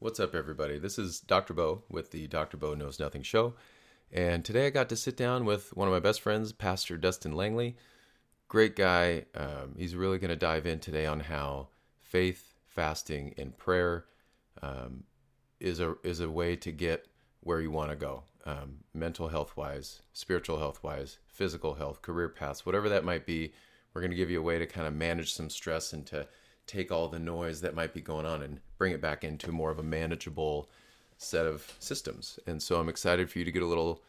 What's up, everybody? This is Dr. Bo with the Dr. Bo Knows Nothing show. And today I got to sit down with one of my best friends, Pastor Dustin Langley. Great guy. Um, he's really going to dive in today on how faith, fasting, and prayer um, is a is a way to get where you want to go, um, mental health wise, spiritual health wise, physical health, career paths, whatever that might be. We're going to give you a way to kind of manage some stress and to take all the noise that might be going on and bring it back into more of a manageable set of systems. And so I'm excited for you to get a little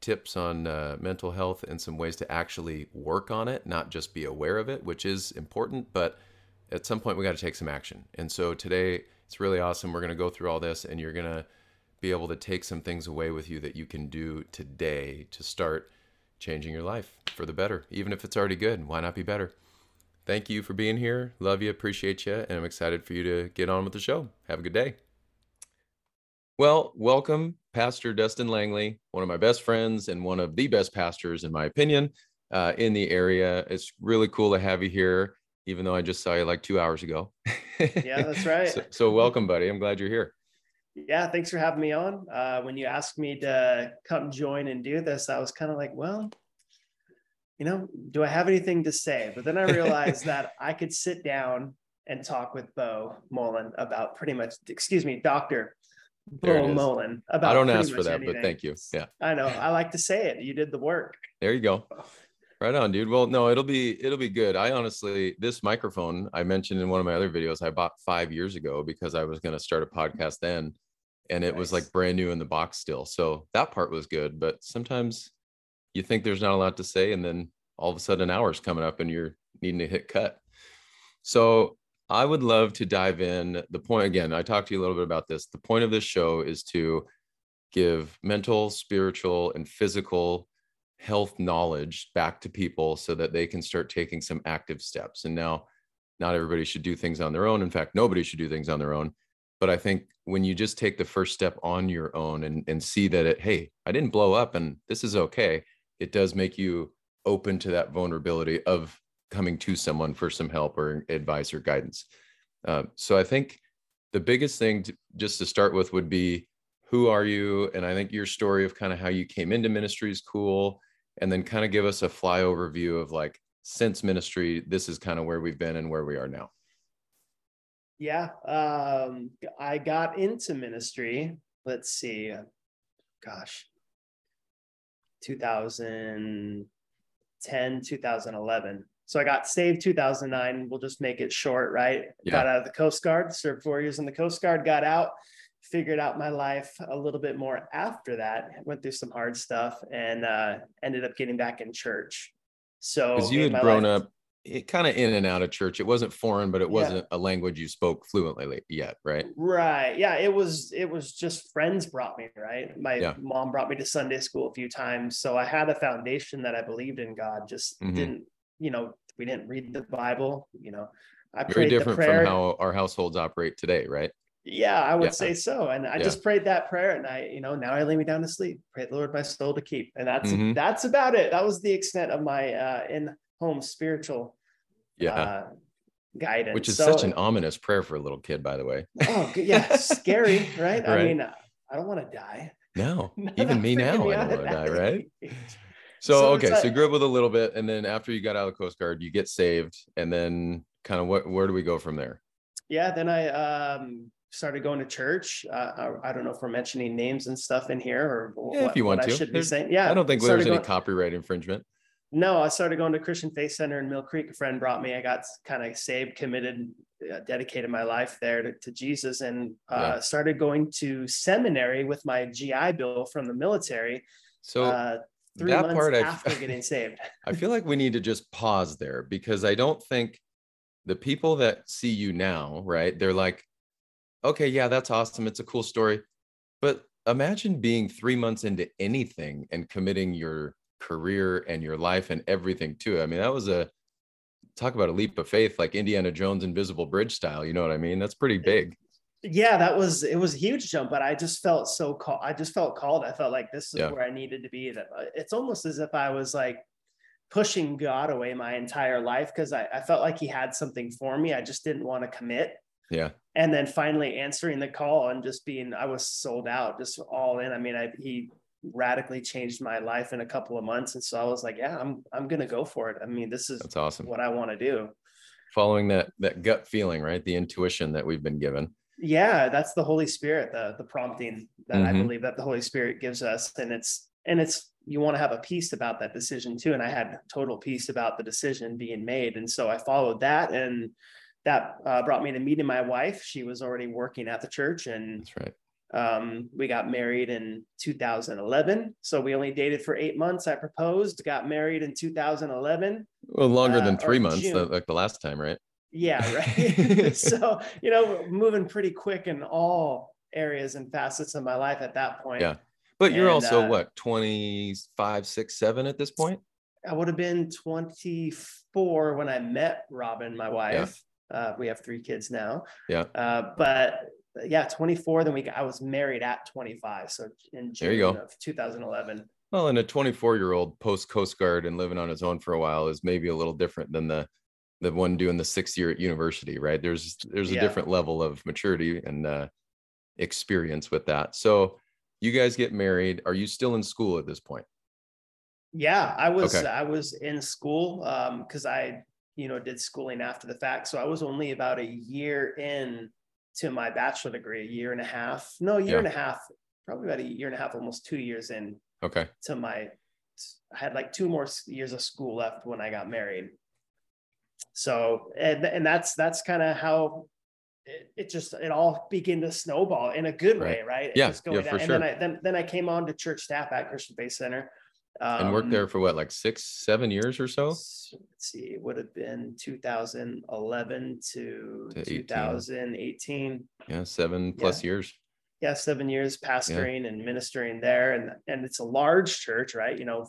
tips on uh, mental health and some ways to actually work on it, not just be aware of it, which is important, but at some point we got to take some action. And so today it's really awesome. We're going to go through all this and you're going to be able to take some things away with you that you can do today to start changing your life for the better. Even if it's already good, why not be better? Thank you for being here. Love you, appreciate you, and I'm excited for you to get on with the show. Have a good day. Well, welcome, Pastor Dustin Langley, one of my best friends and one of the best pastors, in my opinion, uh, in the area. It's really cool to have you here, even though I just saw you like two hours ago. Yeah, that's right. so, so, welcome, buddy. I'm glad you're here. Yeah, thanks for having me on. Uh, when you asked me to come join and do this, I was kind of like, well, you know, do I have anything to say? But then I realized that I could sit down and talk with Bo Mullen about pretty much, excuse me, Dr. Bo Mullen about I don't ask for that, anything. but thank you. Yeah. I know. I like to say it. You did the work. There you go. Right on, dude. Well, no, it'll be it'll be good. I honestly, this microphone I mentioned in one of my other videos, I bought five years ago because I was going to start a podcast then, and it nice. was like brand new in the box still. So that part was good. But sometimes you think there's not a lot to say, and then all of a sudden an hour's coming up and you're needing to hit cut. So I would love to dive in. The point again, I talked to you a little bit about this. The point of this show is to give mental, spiritual, and physical health knowledge back to people so that they can start taking some active steps. And now, not everybody should do things on their own. In fact, nobody should do things on their own. But I think when you just take the first step on your own and, and see that it, hey, I didn't blow up and this is okay, it does make you open to that vulnerability of coming to someone for some help or advice or guidance. Uh, so I think the biggest thing to, just to start with would be who are you? And I think your story of kind of how you came into ministry is cool. And then kind of give us a flyover view of like since ministry, this is kind of where we've been and where we are now. Yeah. Um, I got into ministry. Let's see. Gosh, 2000 10, 2011. So I got saved 2009. We'll just make it short, right? Yeah. Got out of the Coast Guard, served four years in the Coast Guard, got out, figured out my life a little bit more after that. Went through some hard stuff and uh, ended up getting back in church. So you had grown life, up it kind of in and out of church. It wasn't foreign, but it wasn't yeah. a language you spoke fluently yet, right? Right. Yeah. It was. It was just friends brought me. Right. My yeah. mom brought me to Sunday school a few times, so I had a foundation that I believed in God. Just mm-hmm. didn't. You know, we didn't read the Bible. You know, I very different from how our households operate today, right? Yeah, I would yeah. say so. And I yeah. just prayed that prayer and I, you know, now I lay me down to sleep. Pray the Lord my soul to keep. And that's mm-hmm. that's about it. That was the extent of my uh in home spiritual yeah uh, guidance which is so, such an ominous prayer for a little kid by the way oh yeah scary right? right? i mean i don't want to die no even me now i don't want to die right so, so okay so you grew up with a little bit and then after you got out of the coast guard you get saved and then kind of what where do we go from there yeah then i um started going to church. Uh, I, I, don't know if we're mentioning names and stuff in here or yeah, what, if you want to. I should be saying. Yeah, I don't think there's any copyright infringement. No, I started going to Christian Faith Center in Mill Creek. A friend brought me. I got kind of saved, committed, uh, dedicated my life there to, to Jesus, and uh, yeah. started going to seminary with my GI Bill from the military. So uh, three that months part after I, getting saved. I feel like we need to just pause there because I don't think the people that see you now, right? They're like, okay, yeah, that's awesome. It's a cool story, but imagine being three months into anything and committing your career and your life and everything too. I mean, that was a talk about a leap of faith, like Indiana Jones Invisible Bridge style. You know what I mean? That's pretty big. Yeah, that was it was a huge jump, but I just felt so called. I just felt called. I felt like this is yeah. where I needed to be. That uh, it's almost as if I was like pushing God away my entire life because I, I felt like he had something for me. I just didn't want to commit. Yeah. and then finally answering the call and just being i was sold out just all in i mean I, he radically changed my life in a couple of months. And so i was like yeah i'm i'm gonna go for it. I mean this is that's awesome. what i want to do. Following that that gut feeling right? The intuition that we've been given. Yeah that's the holy spirit the the prompting that mm-hmm. i believe that the holy spirit gives us. And it's and it's you want to have a peace about that decision too. And i had total peace about the decision being made. And so i followed that. And that uh, brought me to meeting my wife. She was already working at the church and that's right um, we got married in 2011 so we only dated for eight months i proposed got married in 2011 well longer uh, than three months like the last time right? Yeah right. So you know moving pretty quick in all areas and facets of my life at that point. Yeah. But you're and, also uh, what 25 6 7 at this point? I would have been 24 when i met robin my wife. Yeah. uh, we have three kids now. Yeah. Uh, but yeah 24 then we i was married at 25 so in june there you go. of 2011 well and a 24 year old post coast guard and living on his own for a while is maybe a little different than the the one doing the sixth year at university right there's there's a yeah. different level of maturity and uh experience with that so you guys get married are you still in school at this point yeah i was okay. i was in school um because i you know did schooling after the fact so i was only about a year in to my bachelor degree a year and a half no a year yeah. and a half probably about a year and a half almost two years in okay to my i had like two more years of school left when i got married so and, and that's that's kind of how it, it, just it all began to snowball in a good right. way right yeah, yeah for down. sure. and then i then, then i came on to church staff at christian faith center um, and worked there um, for what, like six, seven years or so? Let's see, it would have been 2011 to, to 2018. Yeah, seven plus yeah. years. Yeah, seven years pastoring yeah. and ministering there, and and it's a large church, right? You know,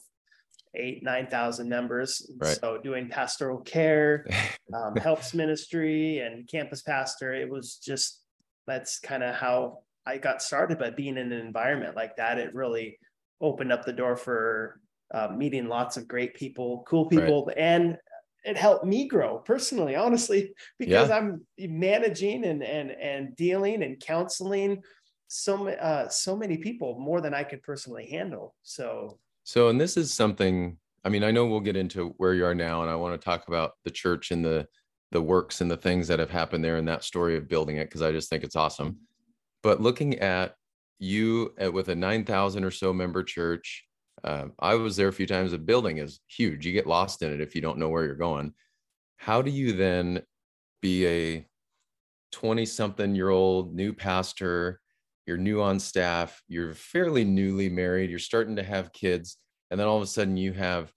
eight nine thousand members. Right. So doing pastoral care, um, helps ministry, and campus pastor. It was just that's kind of how I got started. But being in an environment like that, it really opened up the door for uh, meeting lots of great people, cool people, right. and it helped me grow personally, honestly, because yeah. I'm managing and and and dealing and counseling so uh, so many people more than I could personally handle. So so and this is something. I mean, I know we'll get into where you are now, and I want to talk about the church and the the works and the things that have happened there and that story of building it because I just think it's awesome. But looking at you uh, with a 9,000 or so member church. Uh, I was there a few times. The building is huge. You get lost in it if you don't know where you're going. How do you then be a 20 something year old new pastor? You're new on staff. You're fairly newly married. You're starting to have kids. And then all of a sudden you have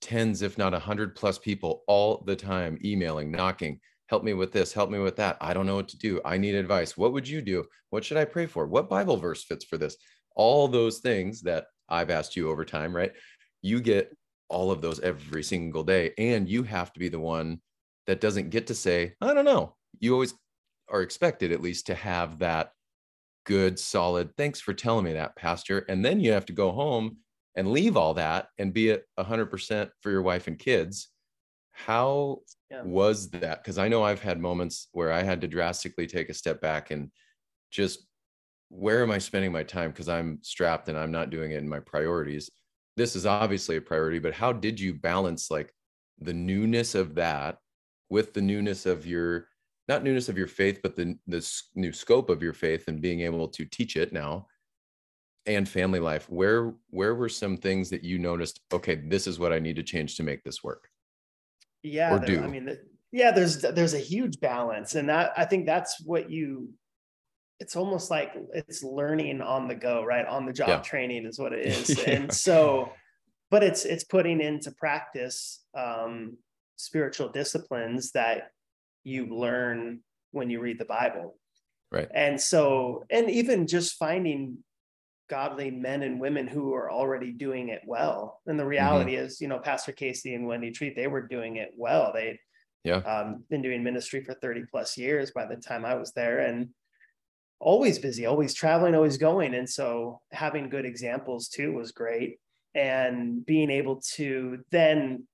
tens, if not a hundred plus people all the time emailing, knocking, help me with this, help me with that. I don't know what to do. I need advice. What would you do? What should I pray for? What Bible verse fits for this? All those things that I've asked you over time, right? You get all of those every single day. And you have to be the one that doesn't get to say, I don't know. You always are expected, at least, to have that good, solid, thanks for telling me that, Pastor. And then you have to go home and leave all that and be at 100% for your wife and kids how yeah. was that? Because I know I've had moments where I had to drastically take a step back and just where am I spending my time? Because I'm strapped and I'm not doing it in my priorities. This is obviously a priority, but how did you balance like the newness of that with the newness of your not newness of your faith, but the the new scope of your faith and being able to teach it now and family life? Where where were some things that you noticed? Okay, this is what I need to change to make this work yeah there, i mean yeah there's there's a huge balance and that i think that's what you it's almost like it's learning on the go right on the job yeah. training is what it is yeah. and so but it's it's putting into practice um spiritual disciplines that you learn when you read the bible right and so and even just finding godly men and women who are already doing it well. And the mm-hmm. reality mm-hmm. is, you know, Pastor Casey and Wendy Treat, they were doing it well. They'd yeah. um, been doing ministry for 30 plus years by the time I was there and always busy, always traveling, always going. And so having good examples too was great. And being able to then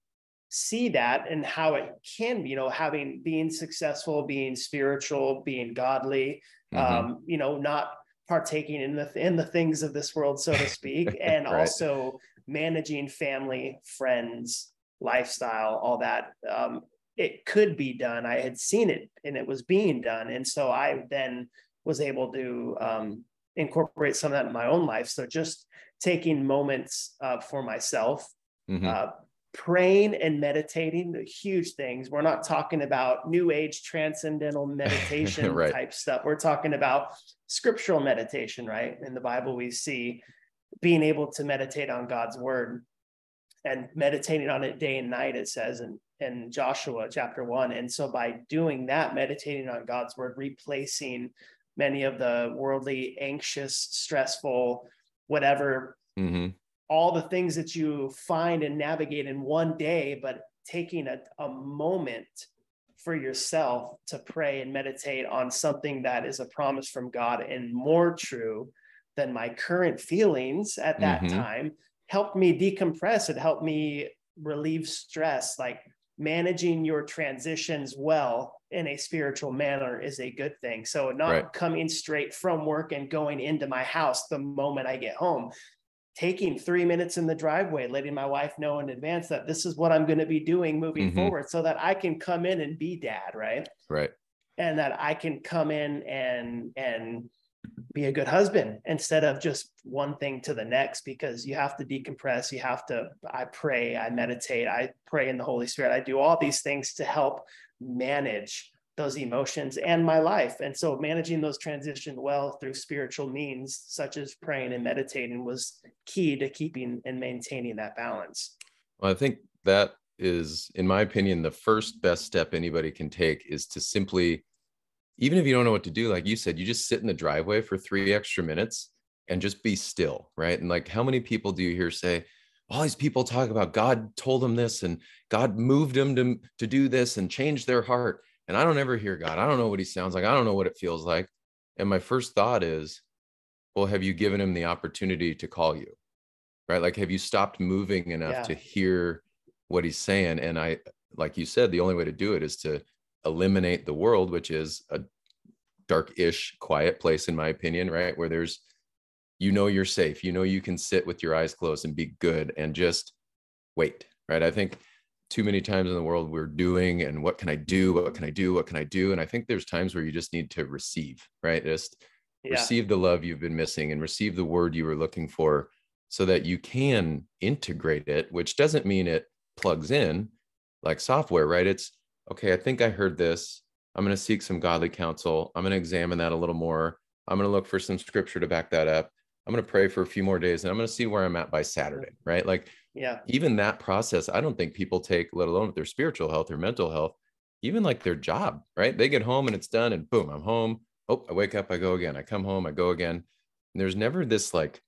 see that and how it can be, you know, having being successful, being spiritual, being godly, mm-hmm. um, you know, not partaking in the in the things of this world, so to speak, and right. also managing family, friends, lifestyle, all that. Um, it could be done. I had seen it and it was being done. And so I then was able to um, incorporate some of that in my own life. So just taking moments uh, for myself, mm-hmm. uh, praying and meditating, the huge things. We're not talking about new age transcendental meditation right. type stuff. We're talking about scriptural meditation, right? In the Bible, we see being able to meditate on God's word and meditating on it day and night, it says in, in Joshua chapter one. And so by doing that, meditating on God's word, replacing many of the worldly, anxious, stressful, whatever, mm-hmm. All the things that you find and navigate in one day, but taking a, a moment for yourself to pray and meditate on something that is a promise from God and more true than my current feelings at that mm-hmm. time helped me decompress. It helped me relieve stress. Like managing your transitions well in a spiritual manner is a good thing. So not right. coming straight from work and going into my house the moment I get home. Taking three minutes in the driveway, letting my wife know in advance that this is what I'm going to be doing moving mm-hmm. forward so that I can come in and be dad, right? Right. And that I can come in and and be a good husband instead of just one thing to the next because you have to decompress you have to i pray i meditate i pray in the holy spirit i do all these things to help manage those emotions and my life and so managing those transitions well through spiritual means such as praying and meditating was key to keeping and maintaining that balance well i think that is in my opinion the first best step anybody can take is to simply even if you don't know what to do, like you said, you just sit in the driveway for three extra minutes and just be still, right? And like, how many people do you hear say, all these people talk about God told them this and God moved them to, to do this and change their heart. And I don't ever hear God. I don't know what he sounds like. I don't know what it feels like. And my first thought is, well, have you given him the opportunity to call you? Right? Like, have you stopped moving enough yeah. to hear what he's saying? And I, like you said, the only way to do it is to eliminate the world, which is a dark-ish, quiet place, in my opinion, right? Where there's, you know, you're safe. You know, you can sit with your eyes closed and be good and just wait, right? I think too many times in the world we're doing and what can I do? What can I do? What can I do? And I think there's times where you just need to receive, right? Just yeah. receive the love you've been missing and receive the word you were looking for so that you can integrate it, which doesn't mean it plugs in like software, right? It's okay, I think I heard this. I'm going to seek some godly counsel. I'm going to examine that a little more. I'm going to look for some scripture to back that up. I'm going to pray for a few more days and I'm going to see where I'm at by Saturday, right? Like, yeah, even that process, I don't think people take, let alone with their spiritual health or mental health, even like their job, right? They get home and it's done and boom, I'm home. Oh, I wake up, I go again. I come home, I go again. And there's never this like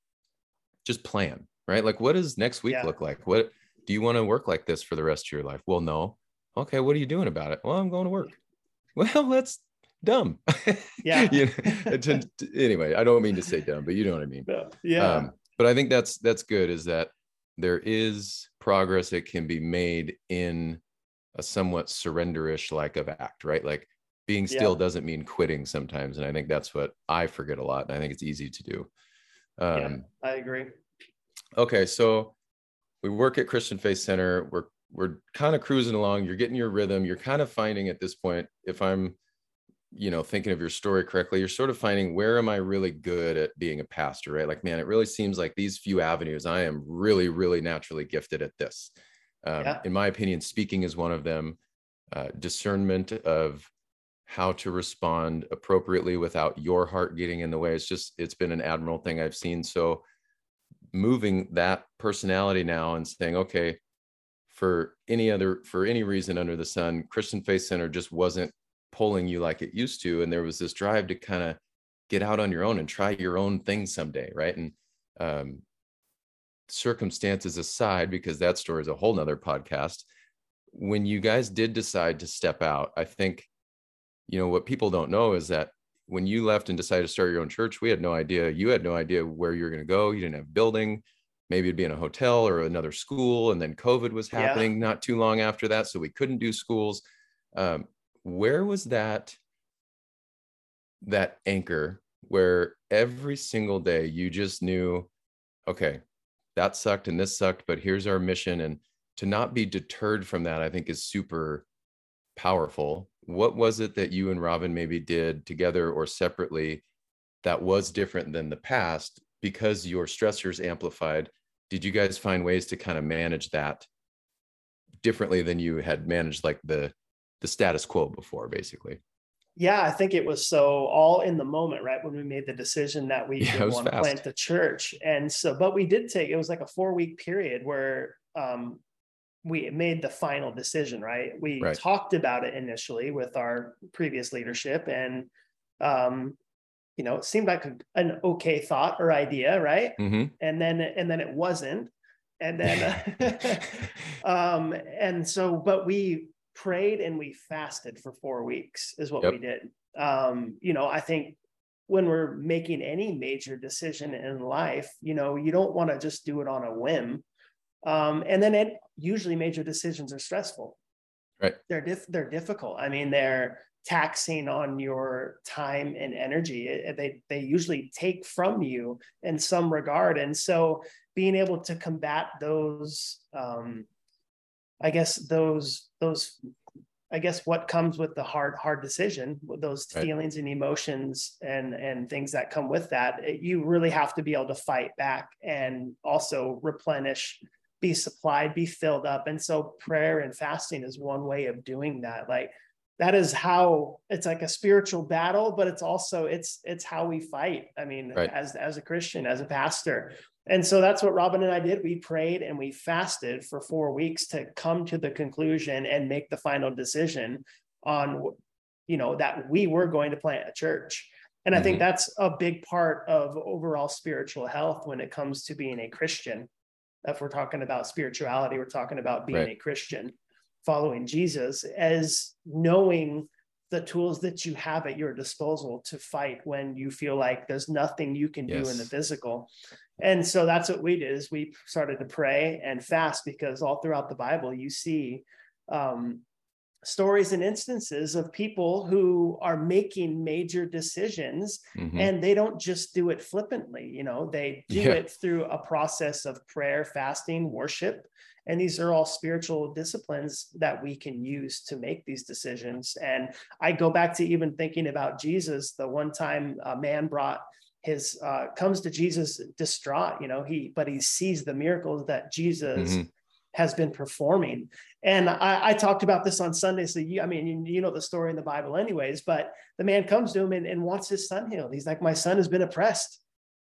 just plan, right? Like, what does next week yeah. look like? What do you want to work like this for the rest of your life? Well, no, okay, what are you doing about it? Well, I'm going to work. Well, that's dumb. Yeah. you know, anyway, I don't mean to say dumb, but you know what I mean. Yeah. Um, but I think that's that's good. Is that there is progress that can be made in a somewhat surrenderish like of act, right? Like being still yeah. doesn't mean quitting sometimes, and I think that's what I forget a lot, and I think it's easy to do. Um, yeah, I agree. Okay, so we work at Christian Faith Center. We're we're kind of cruising along you're getting your rhythm you're kind of finding at this point if i'm you know thinking of your story correctly you're sort of finding where am i really good at being a pastor? right? Like man it really seems like these few avenues i am really really naturally gifted at this. Um, yeah. in my opinion speaking is one of them uh, discernment of how to respond appropriately without your heart getting in the way. It's just it's been an admirable thing i've seen. So moving that personality now and saying okay for any other for any reason under the sun christian faith center just wasn't pulling you like it used to and there was this drive to kind of get out on your own and try your own thing someday right and um, circumstances aside because that story is a whole nother podcast when you guys did decide to step out i think you know what people don't know is that when you left and decided to start your own church we had no idea you had no idea where you were going to go you didn't have building maybe it'd be in a hotel or another school and then covid was happening yeah. not too long after that so we couldn't do schools um, where was that that anchor where every single day you just knew okay that sucked and this sucked but here's our mission and to not be deterred from that i think is super powerful. What was it that you and robin maybe did together or separately that was different than the past because your stressors amplified? Did you guys find ways to kind of manage that differently than you had managed like the the status quo before basically yeah i think it was so all in the moment right when we made the decision that we yeah, want to plant the church and so but we did take it was like a four week period where um we made the final decision right we right. talked about it initially with our previous leadership and um you know, it seemed like an okay thought or idea, right? Mm-hmm. And then and then it wasn't. And then um and so but we prayed and we fasted for 4 weeks is what yep. we did. Um you know, I think when we're making any major decision in life, you know, you don't want to just do it on a whim. Um, and then it, usually major decisions are stressful. Right. They're diff- they're difficult. I mean, they're taxing on your time and energy it, they they usually take from you in some regard and so being able to combat those um i guess those those i guess what comes with the hard hard decision those right. feelings and emotions and and things that come with that it, you really have to be able to fight back and also replenish be supplied be filled up and so prayer and fasting is one way of doing that like that is how it's like a spiritual battle but it's also it's it's how we fight i mean right. as as a christian as a pastor and so that's what robin and i did we prayed and we fasted for four weeks to come to the conclusion and make the final decision on you know that we were going to plant a church and mm-hmm. i think mm-hmm. that's a big part of overall spiritual health when it comes to being a christian if we're talking about spirituality we're talking about being right. a christian following Jesus as knowing the tools that you have at your disposal to fight when you feel like there's nothing you can yes. do in the physical. And so that's what we did is we started to pray and fast because all throughout the Bible you see um, stories and instances of people who are making major decisions mm-hmm. and they don't just do it flippantly you know they do yeah. it through a process of prayer fasting worship and these are all spiritual disciplines that we can use to make these decisions. And I go back to even thinking about Jesus, the one time a man brought his uh, comes to Jesus distraught, you know, he but he sees the miracles that Jesus mm-hmm. has been performing. And I, I, talked about this on Sunday. So you, I mean, you, you, know the story in the Bible, anyways. But the man comes to him and, and wants his son healed. He's like, my son has been oppressed,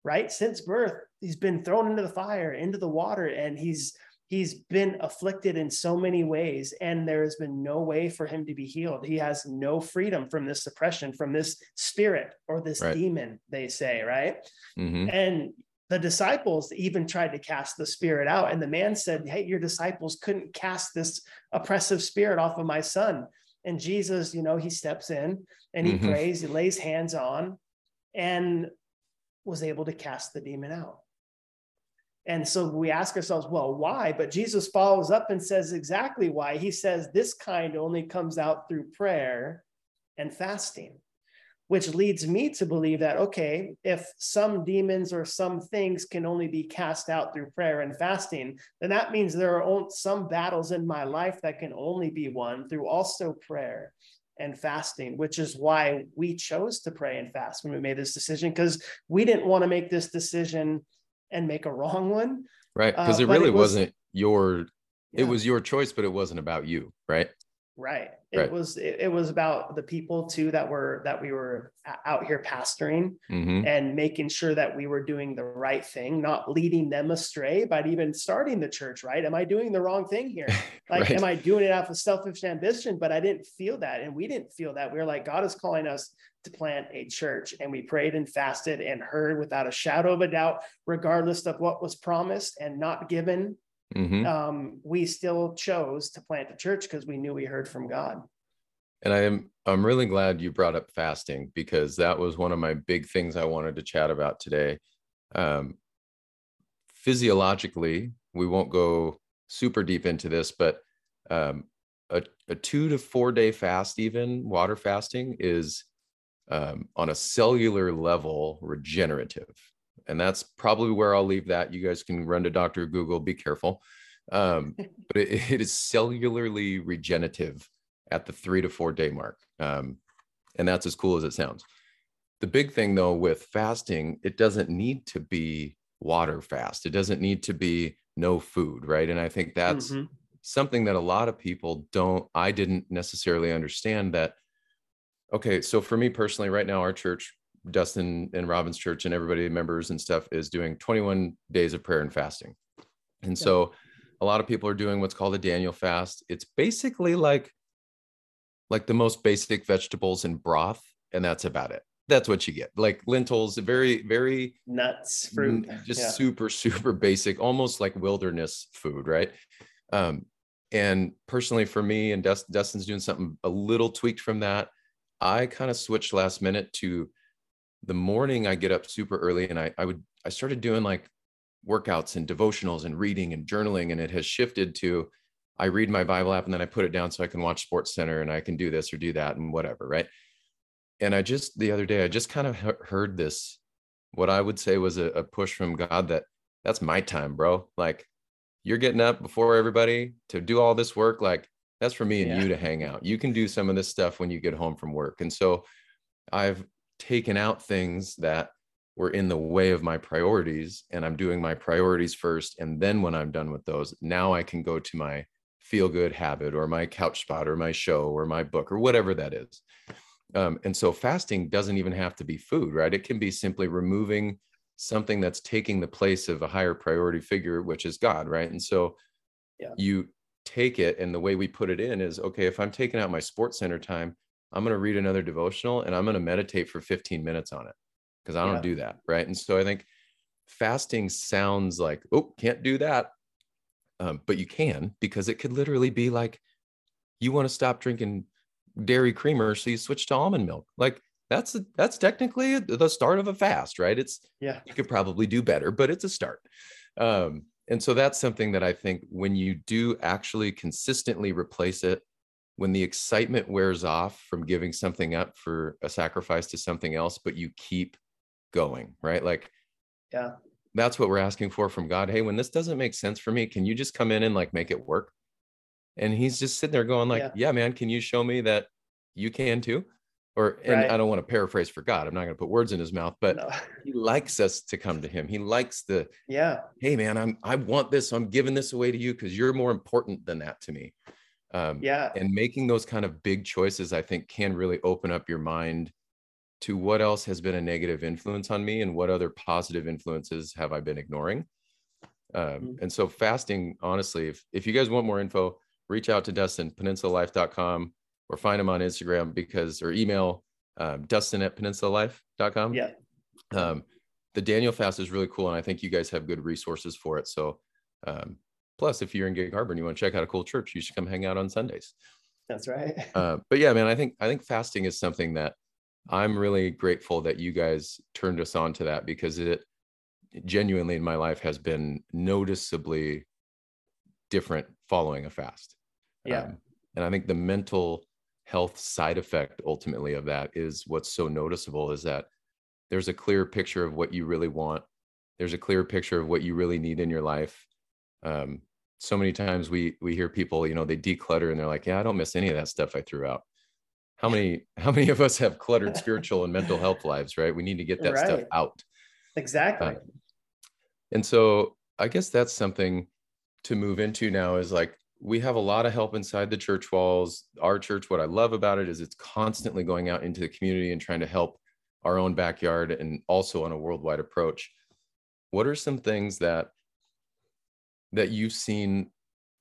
right, since birth. He's been thrown into the fire, into the water, and he's he's been afflicted in so many ways and there has been no way for him to be healed he has no freedom from this oppression from this spirit or this right. demon they say right mm-hmm. and the disciples even tried to cast the spirit out and the man said hey your disciples couldn't cast this oppressive spirit off of my son and jesus you know he steps in and he mm-hmm. prays he lays hands on and was able to cast the demon out and so we ask ourselves, well, why? But Jesus follows up and says exactly why. He says this kind only comes out through prayer and fasting, which leads me to believe that, okay, if some demons or some things can only be cast out through prayer and fasting, then that means there are some battles in my life that can only be won through also prayer and fasting, which is why we chose to pray and fast when we made this decision, because we didn't want to make this decision and make a wrong one. Right. Because uh, it really it was, not your yeah. it was your choice, but it wasn't about you, right? Right. It right. was it, it, was about the people too that were that we were out here pastoring mm-hmm. and making sure that we were doing the right thing, not leading them astray by even starting the church, right? Am I doing the wrong thing here? Like right. am I doing it out of selfish ambition? But I didn't feel that and we didn't feel that. We were like God is calling us to plant a church and we prayed and fasted and heard without a shadow of a doubt regardless of what was promised and not given mm-hmm. um, we still chose to plant a church because we knew we heard from God. And I am I'm really glad you brought up fasting because that was one of my big things I wanted to chat about today. Um, physiologically, we won't go super deep into this, but um, a, a two to four day fast, even water fasting, is um, on a cellular level regenerative. And that's probably where I'll leave that. You guys can run to Dr. Google, be careful. Um, but it, it is cellularly regenerative at the three to four day mark. Um, and that's as cool as it sounds. The big thing though with fasting, it doesn't need to be water fast. It doesn't need to be no food, right? And I think that's mm-hmm. something that a lot of people don't, I didn't necessarily understand that. Okay, so for me personally, right now, our church, Dustin and Robin's church, and everybody, members and stuff, is doing 21 days of prayer and fasting. And yeah. so a lot of people are doing what's called a Daniel fast. It's basically like like the most basic vegetables and broth, and that's about it. That's what you get. Like lentils, very, very nuts, fruit, just yeah. super, super basic, almost like wilderness food, right? Um, and personally, for me, and Dustin's doing something a little tweaked from that. I kind of switched last minute to the morning. I get up super early, and I I would I started doing like workouts and devotionals and reading and journaling, and it has shifted to I read my Bible app and then I put it down so I can watch Sports Center and I can do this or do that and whatever, right? And I just the other day I just kind of heard this, what I would say was a, a push from God that that's my time, bro. Like you're getting up before everybody to do all this work, like that's for me and yeah. you to hang out. You can do some of this stuff when you get home from work. And so I've taken out things that were in the way of my priorities and I'm doing my priorities first. And then when I'm done with those, now I can go to my feel good habit or my couch spot or my show or my book or whatever that is. Um, and so fasting doesn't even have to be food, right? It can be simply removing something that's taking the place of a higher priority figure, which is God, right? And so yeah. you take it, and the way we put it in is okay, if I'm taking out my sports center time, I'm going to read another devotional and I'm going to meditate for 15 minutes on it because I don't yeah. do that, right? And so I think fasting sounds like, oh, can't do that um, but you can because it could literally be like you want to stop drinking dairy creamer so you switch to almond milk like that's a, that's technically the start of a fast right it's yeah you could probably do better but it's a start um, and so that's something that i think when you do actually consistently replace it when the excitement wears off from giving something up for a sacrifice to something else but you keep going right like yeah that's what we're asking for from God. Hey, when this doesn't make sense for me, can you just come in and like make it work? And he's just sitting there going like, yeah, yeah man, can you show me that you can too? Or and right. I don't want to paraphrase for God. I'm not going to put words in his mouth, but no. he likes us to come to him. He likes the yeah. Hey man, I'm I want this. So I'm giving this away to you because you're more important than that to me. Um, yeah. And making those kind of big choices, I think, can really open up your mind to what else has been a negative influence on me and what other positive influences have I been ignoring. Um, mm-hmm. And so fasting, honestly, if, if you guys want more info, reach out to Dustin, peninsulalife.com or find him on Instagram because, or email um, Dustin at peninsulalife.com. Yeah. Um, the Daniel fast is really cool. And I think you guys have good resources for it. So, um, plus if you're in Gig Harbor and you want to check out a cool church, you should come hang out on Sundays. That's right. uh, but yeah, man, I think, I think fasting is something that I'm really grateful that you guys turned us on to that because it genuinely in my life has been noticeably different following a fast. Yeah. Um, and I think the mental health side effect ultimately of that is what's so noticeable is that there's a clear picture of what you really want. There's a clear picture of what you really need in your life. Um, so many times we we hear people, you know, they declutter and they're like, "Yeah, I don't miss any of that stuff I threw out." how many how many of us have cluttered spiritual and mental health lives right? We need to get that right. stuff out. Exactly. Uh, and so i guess that's something to move into now is like we have a lot of help inside the church walls. Our church what i love about it is it's constantly going out into the community and trying to help our own backyard and also on a worldwide approach. What are some things that that you've seen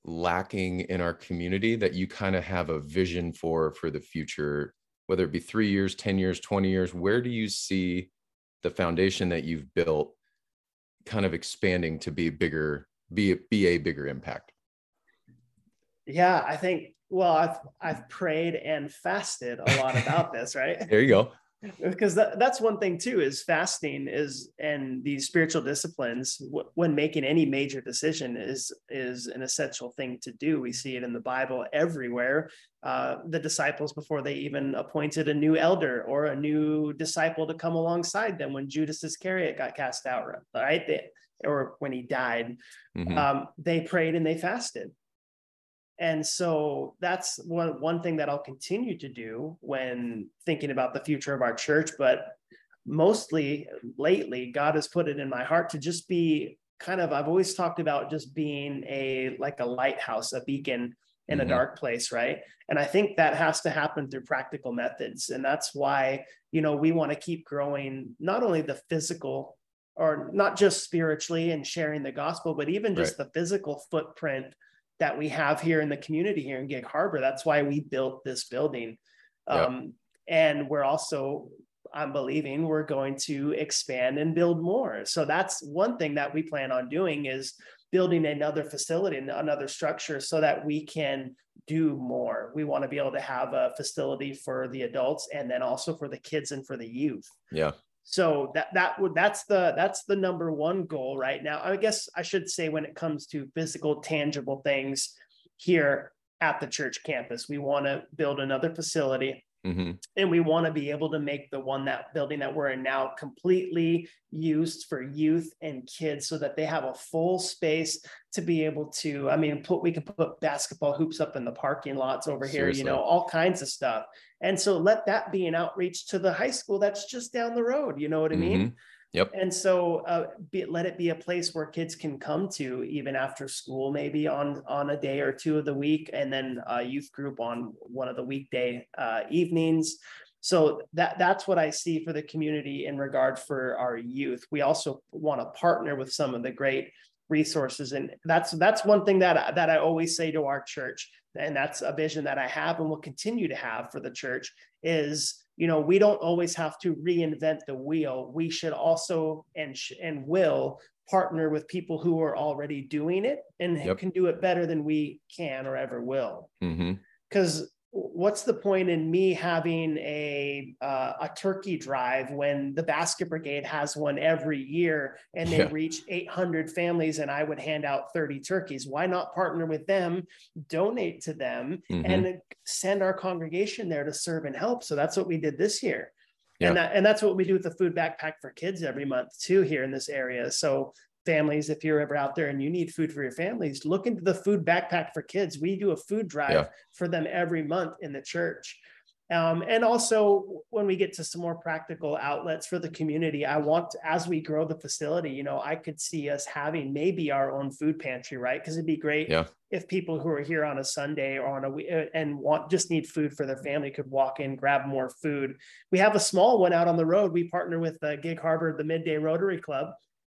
lacking in our community that you kind of have a vision for for the future whether it be 3 years 10 years 20 years where do you see the foundation that you've built kind of expanding to be bigger be be a bigger impact? Yeah i think well i've i've prayed and fasted a lot about this right? There you go because that, that's one thing too is fasting is and these spiritual disciplines w- when making any major decision is is an essential thing to do. We see it in the bible everywhere. Uh, the disciples before they even appointed a new elder or a new disciple to come alongside them when judas iscariot got cast out right? They, or when he died. Mm-hmm. um, they prayed and they fasted and so that's one one thing that I'll continue to do when thinking about the future of our church. But mostly lately, God has put it in my heart to just be kind of. I've always talked about just being a like a lighthouse, a beacon in mm-hmm. a dark place, right? And I think that has to happen through practical methods, and that's why you know we want to keep growing not only the physical or not just spiritually and sharing the gospel, but even just right. the physical footprint that we have here in the community here in Gig Harbor. That's why we built this building. Um, And we're also, I'm believing, we're going to expand and build more. So that's one thing that we plan on doing is building another facility and another structure so that we can do more. We want to be able to have a facility for the adults and then also for the kids and for the youth. Yeah. So that that would that's the that's the number one goal right now. I guess I should say when it comes to physical, tangible things here at the church campus, we want to build another facility Mm-hmm. And we want to be able to make the one that building that we're in now completely used for youth and kids so that they have a full space to be able to, I mean, put we can put basketball hoops up in the parking lots over here, Seriously. you know, all kinds of stuff. And so let that be an outreach to the high school that's just down the road. You know what I mean? Yep. And so uh, be, let it be a place where kids can come to even after school, maybe on on a day or two of the week, and then a youth group on one of the weekday uh, evenings. So that that's what I see for the community in regard for our youth. We also want to partner with some of the great resources, and that's that's one thing that that I always say to our church, and that's a vision that I have and will continue to have for the church is you know we don't always have to reinvent the wheel. We should also and sh- and will partner with people who are already doing it and yep. can do it better than we can or ever will. Because mm-hmm what's the point in me having a uh, a turkey drive when the basket brigade has one every year and they yeah. reach 800 families and i would hand out 30 turkeys why not partner with them donate to them mm-hmm. and send our congregation there to serve and help so that's what we did this year yeah. and that, and that's what we do with the food backpack for kids every month too here in this area so families, if you're ever out there and you need food for your families, look into the food backpack for kids. We do a food drive yeah. for them every month in the church. Um, and also, when we get to some more practical outlets for the community, I want, to, as we grow the facility, you know, I could see us having maybe our own food pantry, right? Because it'd be great yeah. if people who are here on a Sunday or on a week uh, and want just need food for their family could walk in, grab more food. We have a small one out on the road. We partner with the Gig Harbor, the Midday Rotary Club,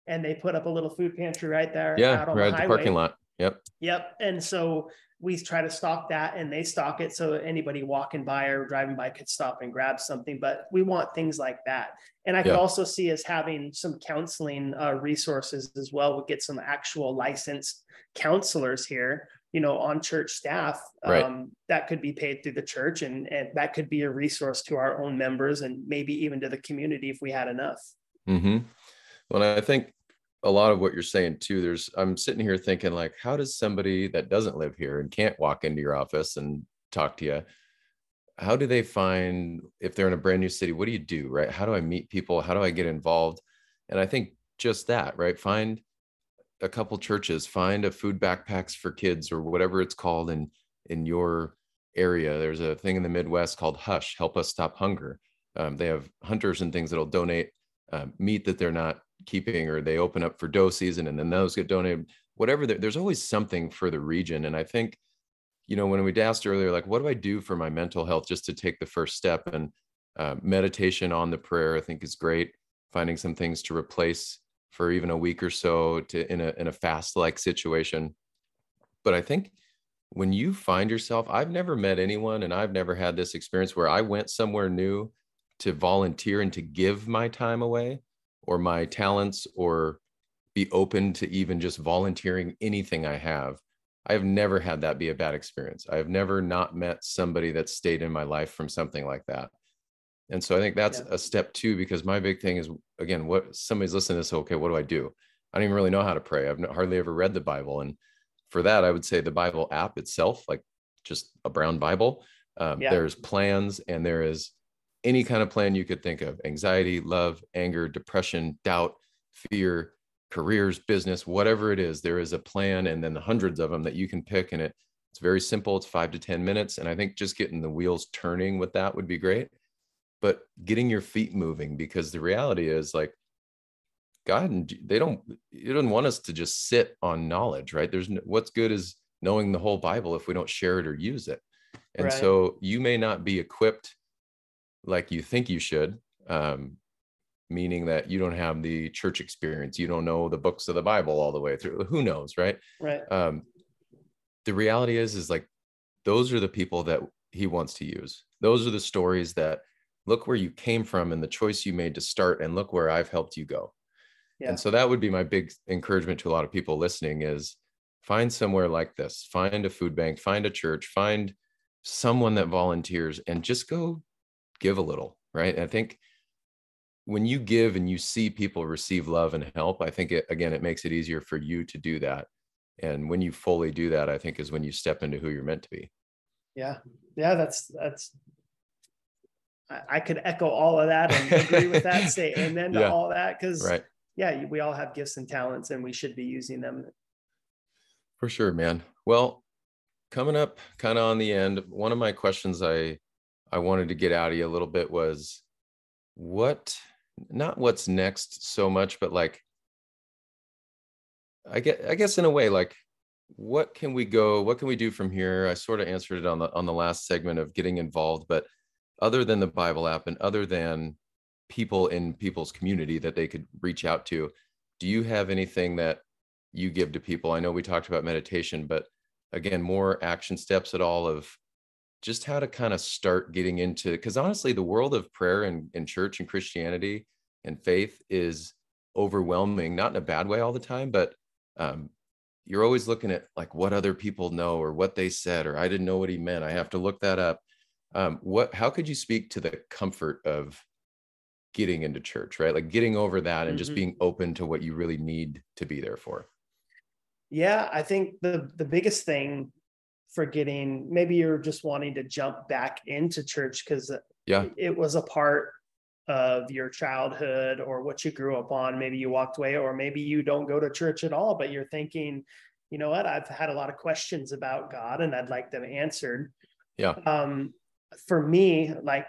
and they put up a little food pantry right there. Yeah, out on right the, the parking lot. Yep. Yep. And so we try to stock that and they stock it so anybody walking by or driving by could stop and grab something. But we want things like that. And I could also see us having some counseling uh, resources as well. We'll get some actual licensed counselors here, you know, on church staff um, right. that could be paid through the church. And, and that could be a resource to our own members and maybe even to the community if we had enough. Mm-hmm. Well, I think a lot of what you're saying too, there's, I'm sitting here thinking, like, how does somebody that doesn't live here and can't walk into your office and talk to you, how do they find if they're in a brand new city? What do you do, right? How do I meet people? How do I get involved? And I think just that, right? Find a couple churches, find a food backpacks for kids or whatever it's called in in your area. There's a thing in the Midwest called Hush, Help Us Stop Hunger. Um, they have hunters and things that'll donate uh, meat that they're not keeping or they open up for doe season and then those get donated whatever there's always something for the region. And i think you know when we asked earlier like what do i do for my mental health just to take the first step? And uh, meditation on the prayer i think is great. Finding some things to replace for even a week or so to in a in a fast like situation. But i think when you find yourself i've never met anyone and i've never had this experience where i went somewhere new to volunteer and to give my time away or my talents or be open to even just volunteering anything I have. I have never had that be a bad experience. I have never not met somebody that stayed in my life from something like that. And so I think that's yeah. a step two because my big thing is again, what somebody's listening to this, okay, what do I do? I don't even really know how to pray. I've hardly ever read the Bible. And for that, I would say the Bible app itself, like just a brown Bible, um, yeah. there's plans and there is any kind of plan you could think of anxiety, love, anger, depression, doubt, fear, careers, business, whatever it is, there is a plan and then the hundreds of them that you can pick. And it, it's very simple. It's five to 10 minutes. And I think just getting the wheels turning with that would be great. But getting your feet moving, because the reality is like, God, and they don't, He doesn't want us to just sit on knowledge, right? There's what's good is knowing the whole Bible if we don't share it or use it. And right. so you may not be equipped like you think you should, um, meaning that you don't have the church experience, you don't know the books of the Bible all the way through. Who knows, right? Right. Um, the reality is, is like those are the people that he wants to use. Those are the stories that look where you came from and the choice you made to start, and look where I've helped you go. Yeah. And so that would be my big encouragement to a lot of people listening is find somewhere like this, find a food bank, find a church, find someone that volunteers and just go give a little, right? I think when you give and you see people receive love and help, I think it again it makes it easier for you to do that. And when you fully do that, I think is when you step into who you're meant to be. Yeah. Yeah, that's that's I could echo all of that and agree with that, say amen to yeah. all that because right. yeah, we all have gifts and talents and we should be using them. For sure, man. Well, coming up kind of on the end, one of my questions I I wanted to get out of you a little bit was what not what's next so much, but like I get I guess in a way, like what can we go, what can we do from here? I sort of answered it on the on the last segment of getting involved, but other than the Bible app and other than people in people's community that they could reach out to, do you have anything that you give to people? I know we talked about meditation, but again, more action steps at all of just how to kind of start getting into because honestly the world of prayer and, and church and christianity and faith is overwhelming not in a bad way all the time but um, you're always looking at like what other people know or what they said or i didn't know what he meant i have to look that up. Um, what how could you speak to the comfort of getting into church right? Like getting over that and mm-hmm. just being open to what you really need to be there for. Yeah i think the the biggest thing for getting maybe you're just wanting to jump back into church because yeah. it was a part of your childhood or what you grew up on. Maybe you walked away or maybe you don't go to church at all but you're thinking you know what? I've had a lot of questions about god and i'd like them answered. Yeah. Um for me like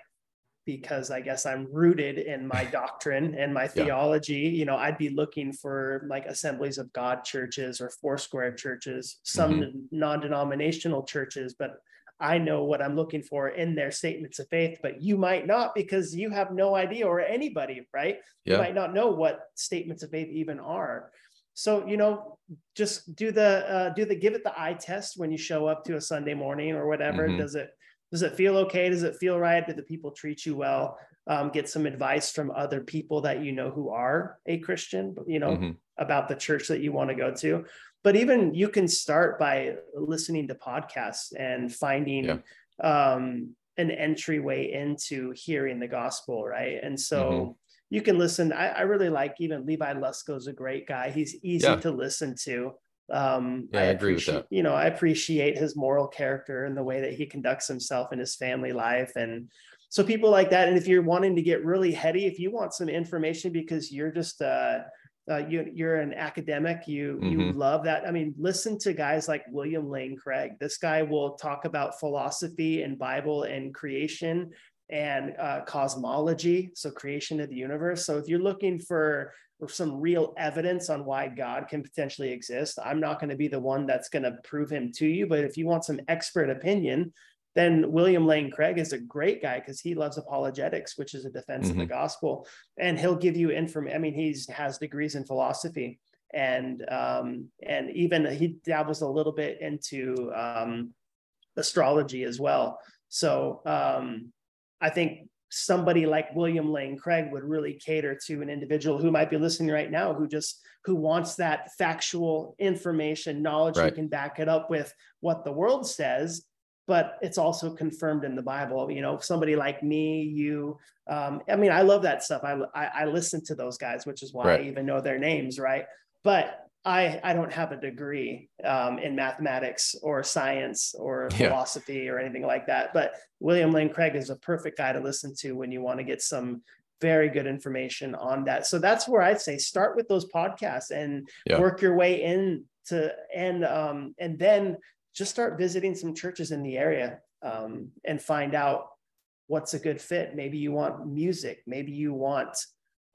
because I guess I'm rooted in my doctrine and my theology. Yeah. You know, I'd be looking for like assemblies of God churches or Foursquare churches, some mm-hmm. non denominational churches, but I know what I'm looking for in their statements of faith, but you might not because you have no idea, or anybody, right? Yeah. You might not know what statements of faith even are. So you know, just do the uh, do the give it the eye test when you show up to a Sunday morning or whatever. Mm-hmm. Does it does it feel okay? Does it feel right? Do the people treat you well? Um, get some advice from other people that you know who are a Christian, you know, mm-hmm. about the church that you want to go to. But even you can start by listening to podcasts and finding yeah. um, an entryway into hearing the gospel, right? And so mm-hmm. you can listen. I, I, really like even Levi Lusko's a great guy. He's easy yeah. to listen to. Um, yeah, I, I agree with that. You know, I appreciate his moral character and the way that he conducts himself in his family life. And so people like that. And if you're wanting to get really heady, if you want some information because you're just uh, uh, you, you're an academic, you mm-hmm. you love that. I mean, listen to guys like William Lane Craig. This guy will talk about philosophy and Bible and creation and uh, cosmology, so creation of the universe. So if you're looking for, some real evidence on why God can potentially exist, I'm not going to be the one that's going to prove him to you. But if you want some expert opinion, then William Lane Craig is a great guy because he loves apologetics, which is a defense mm-hmm. of the mm-hmm. gospel, and he'll give you information. I mean, he's has degrees in philosophy, and um, and even he dabbles a little bit into um, astrology as well. So um, I think somebody like William Lane Craig would really cater to an individual who might be listening right now who just who wants that factual information knowledge right. who can back it up with what the world says but it's also confirmed in the Bible. You know, somebody like me, you, um, I mean, I love that stuff. I, I, I listen to those guys, which is why right. I even know their names, right? But I, I don't have a degree um, in mathematics or science or yeah. philosophy or anything like that. But William Lane Craig is a perfect guy to listen to when you want to get some very good information on that. So that's where I'd say start with those podcasts and yeah. work your way in to and um, and then just start visiting some churches in the area um, and find out what's a good fit. Maybe you want music, maybe you want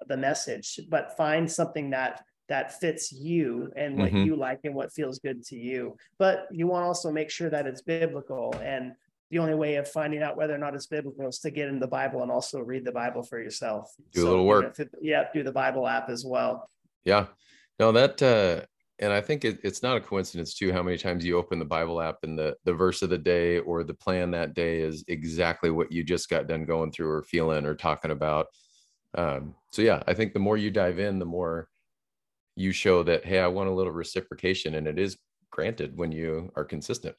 the message, but find something that that fits you and what mm-hmm. you like and what feels good to you. But you want to also make sure that it's biblical. And the only way of finding out whether or not it's biblical is to get in the Bible and also read the Bible for yourself. Do so, a little work. yeah, do the Bible app as well. Yeah. No, that uh and I think it, it's not a coincidence too how many times you open the Bible app and the the verse of the day or the plan that day is exactly what you just got done going through or feeling or talking about. Um, so yeah, I think the more you dive in, the more you show that hey, I want a little reciprocation, and it is granted when you are consistent.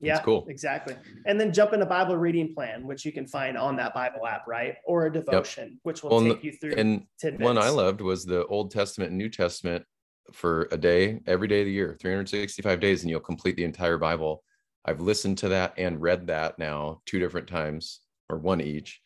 Yeah, That's cool. Exactly. And then jump in a Bible reading plan, which you can find on that Bible app, right? Or a devotion, yep. which will well, take you through. And tidbits. one I loved was the Old Testament and New Testament for a day, every day of the year, 365 days, and you'll complete the entire Bible. I've listened to that and read that now two different times or one each.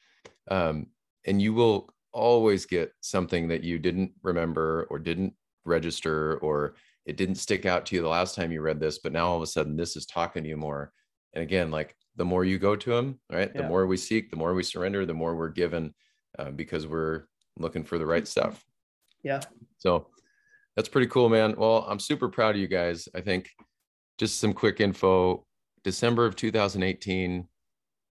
Um, and you will always get something that you didn't remember or didn't register or it didn't stick out to you the last time you read this, but now all of a sudden this is talking to you more. And again, like the more you go to him, right? Yeah. The more we seek, the more we surrender, the more we're given uh, because we're looking for the right stuff. Yeah. So that's pretty cool, man. Well, I'm super proud of you guys. I think just some quick info. December of 2018,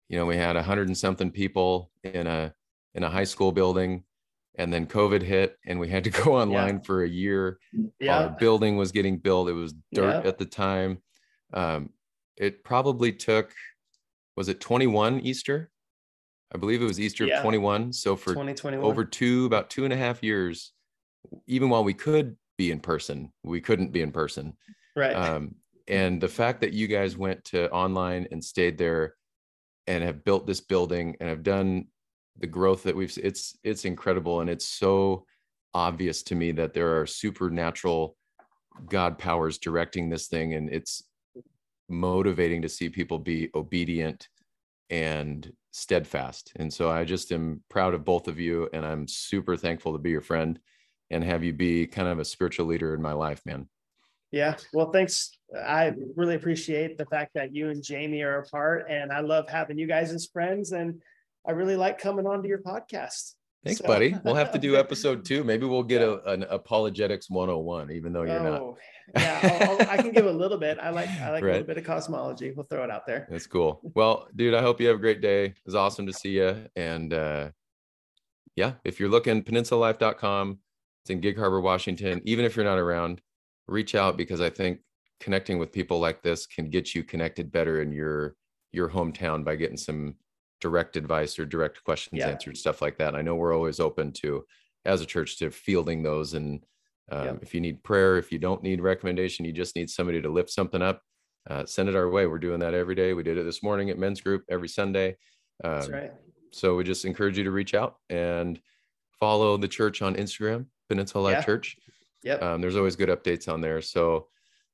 you know, we had hundred and something people in a in a high school building, and then COVID hit, and we had to go online yeah. for a year. Yeah, our building was getting built. It was dirt yeah. at the time. Um, it probably took, was it 21 Easter? I believe it was Easter yeah. of 21. So for 2021. over two, about two and a half years, even while we could be in person. We couldn't be in person. Right. Um, and the fact that you guys went to online and stayed there and have built this building and have done the growth that we've it's it's incredible and it's so obvious to me that there are supernatural god powers directing this thing and it's motivating to see people be obedient and steadfast and so i just am proud of both of you and i'm super thankful to be your friend and have you be kind of a spiritual leader in my life, man. Yeah. Well, thanks. I really appreciate the fact that you and Jamie are apart, and I love having you guys as friends. And I really like coming on to your podcast. Thanks, so. buddy. We'll have to do episode two. Maybe we'll get a, an apologetics 101, even though you're oh, not. yeah, I'll, I'll, i can give a little bit. I like I like right. a little bit of cosmology. We'll throw it out there. That's cool. Well, dude, I hope you have a great day. It was awesome to see you. And uh, yeah, if you're looking, peninsulalife.com it's in Gig Harbor, Washington. Even if you're not around, reach out because I think connecting with people like this can get you connected better in your your hometown by getting some direct advice or direct questions yeah. answered, stuff like that. I know we're always open to, as a church, to fielding those. And um, yeah. if you need prayer, if you don't need recommendation, you just need somebody to lift something up, uh, send it our way. We're doing that every day. We did it this morning at men's group every Sunday. Um, That's right. So we just encourage you to reach out and follow the church on Instagram Peninsula Life yeah. Church. Yep. Um, there's always good updates on there. So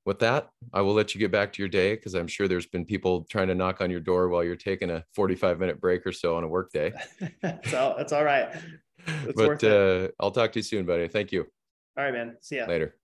with that, I will let you get back to your day because I'm sure there's been people trying to knock on your door while you're taking a 45 minute break or so on a work day. so that's all right. It's but uh, I'll talk to you soon, buddy. Thank you. All right, man. See ya later.